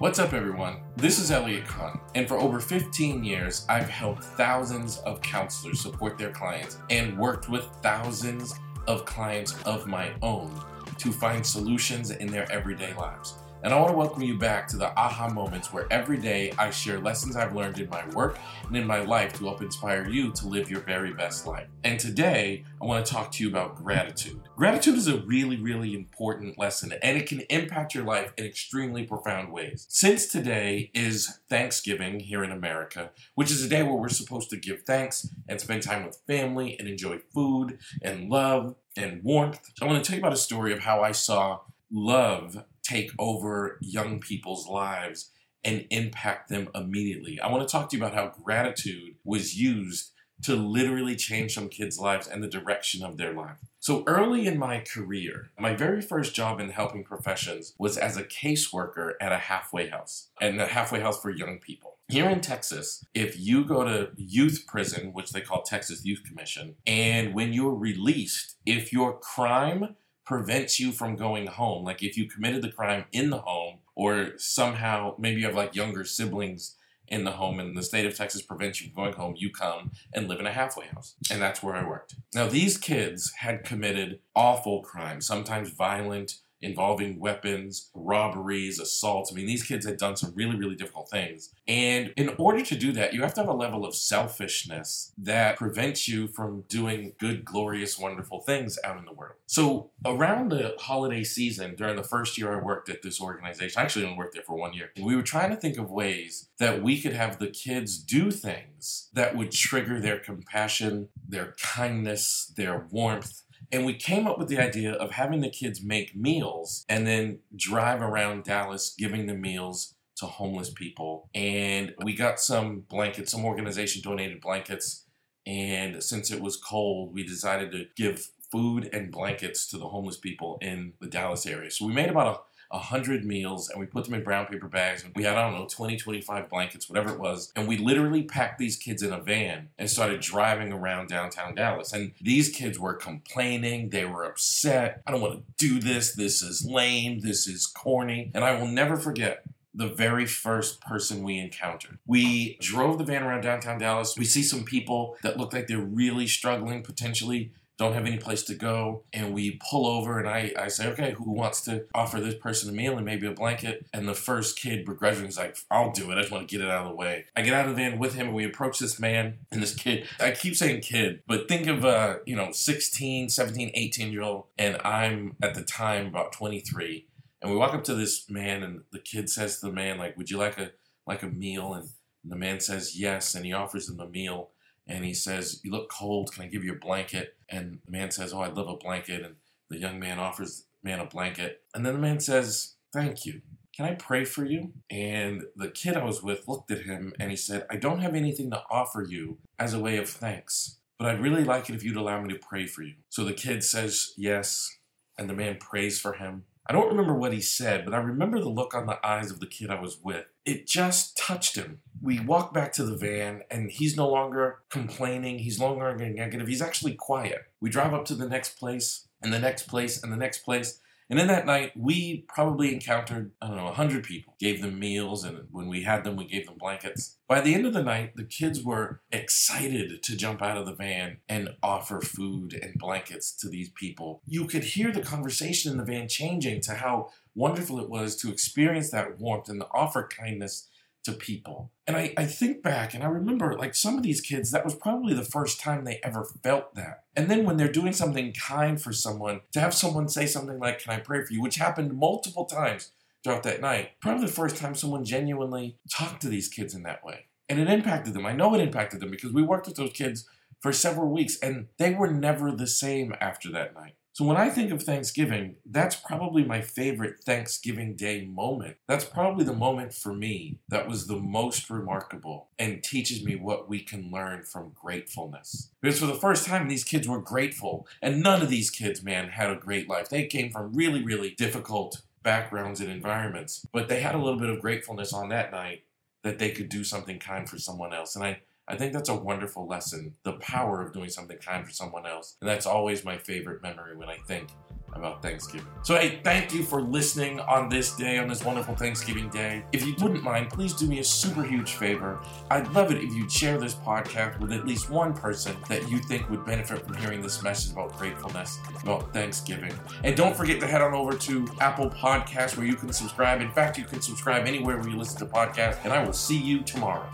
What's up, everyone? This is Elliott Connie, and for over 15 years, I've helped thousands of counselors support their clients and worked with thousands of clients of my own to find solutions in their everyday lives. And I want to welcome you back to the aha moments where every day I share lessons I've learned in my work and in my life to help inspire you to live your very best life. And today, I want to talk to you about gratitude. Gratitude is a really, really important lesson and it can impact your life in extremely profound ways. Since today is Thanksgiving here in America, which is a day where we're supposed to give thanks and spend time with family and enjoy food and love and warmth, I want to tell you about a story of how I saw love take over young people's lives and impact them immediately. I want to talk to you about how gratitude was used to literally change some kids' lives and the direction of their life. So early in my career, my very first job in helping professions was as a caseworker at a halfway house, and a halfway house for young people. Here in Texas, if you go to youth prison, which they call Texas Youth Commission, and when you're released, if your crime prevents you from going home. Like if you committed the crime in the home, or somehow maybe you have like younger siblings in the home and the state of Texas prevents you from going home, you come and live in a halfway house. And that's where I worked. Now, these kids had committed awful crimes, sometimes violent, involving weapons, robberies, assaults. I mean, these kids had done some really, really difficult things. And in order to do that, you have to have a level of selfishness that prevents you from doing good, glorious, wonderful things out in the world. So, around the holiday season, during the first year I worked at this organization, I actually only worked there for one year, we were trying to think of ways that we could have the kids do things that would trigger their compassion, their kindness, their warmth, and we came up with the idea of having the kids make meals and then drive around Dallas giving the meals to homeless people. And we got some blankets, some organization donated blankets. And since it was cold, we decided to give food and blankets to the homeless people in the Dallas area. So we made about a 100 meals and we put them in brown paper bags. And we had, I don't know, 20, 25 blankets, whatever it was. And we literally packed these kids in a van and started driving around downtown Dallas. And these kids were complaining. They were upset. I don't want to do this. This is lame. This is corny. And I will never forget the very first person we encountered. We drove the van around downtown Dallas. We see some people that look like they're really struggling potentially don't have any place to go and we pull over and I, I say okay who wants to offer this person a meal and maybe a blanket? And the first kid begrudgingly is like i'll do it. I just want to get it out of the way. I get out of the van with him and we approach this man and this kid. I keep saying kid but think of uh you know 16 17 18 year old and i'm at the time about 23 and we walk up to this man and the kid says to the man like would you like a like a meal? And the man says yes. And he offers him a meal and he says, You look cold. Can I give you a blanket? And the man says, Oh, I'd love a blanket. And the young man offers the man a blanket. And then the man says, Thank you. Can I pray for you? And the kid I was with looked at him and he said, I don't have anything to offer you as a way of thanks, but I'd really like it if you'd allow me to pray for you. So the kid says yes, and the man prays for him. I don't remember what he said, but I remember the look on the eyes of the kid I was with. It just touched him. We walk back to the van, and he's no longer complaining. He's no longer negative. He's actually quiet. We drive up to the next place, and the next place, and the next place. And in that night, we probably encountered, I don't know, 100 people. Gave them meals, and when we had them, we gave them blankets. By the end of the night, the kids were excited to jump out of the van and offer food and blankets to these people. You could hear the conversation in the van changing to how wonderful it was to experience that warmth and the offer kindness to people. And I, I think back and I remember like some of these kids, that was probably the first time they ever felt that. And then when they're doing something kind for someone, to have someone say something like, Can I pray for you? which happened multiple times throughout that night, probably the first time someone genuinely talked to these kids in that way. And it impacted them. I know it impacted them because we worked with those kids for several weeks and they were never the same after that night. So when I think of Thanksgiving, that's probably my favorite Thanksgiving Day moment. That's probably the moment for me that was the most remarkable and teaches me what we can learn from gratefulness. Because for the first time, these kids were grateful, and none of these kids, man, had a great life. They came from really, really difficult backgrounds and environments, but they had a little bit of gratefulness on that night that they could do something kind for someone else. And I I think that's a wonderful lesson, the power of doing something kind for someone else. And that's always my favorite memory when I think about Thanksgiving. So, hey, thank you for listening on this day, on this wonderful Thanksgiving day. If you wouldn't mind, please do me a super huge favor. I'd love it if you'd share this podcast with at least one person that you think would benefit from hearing this message about gratefulness, about Thanksgiving. And don't forget to head on over to Apple Podcasts where you can subscribe. In fact, you can subscribe anywhere where you listen to podcasts, and I will see you tomorrow.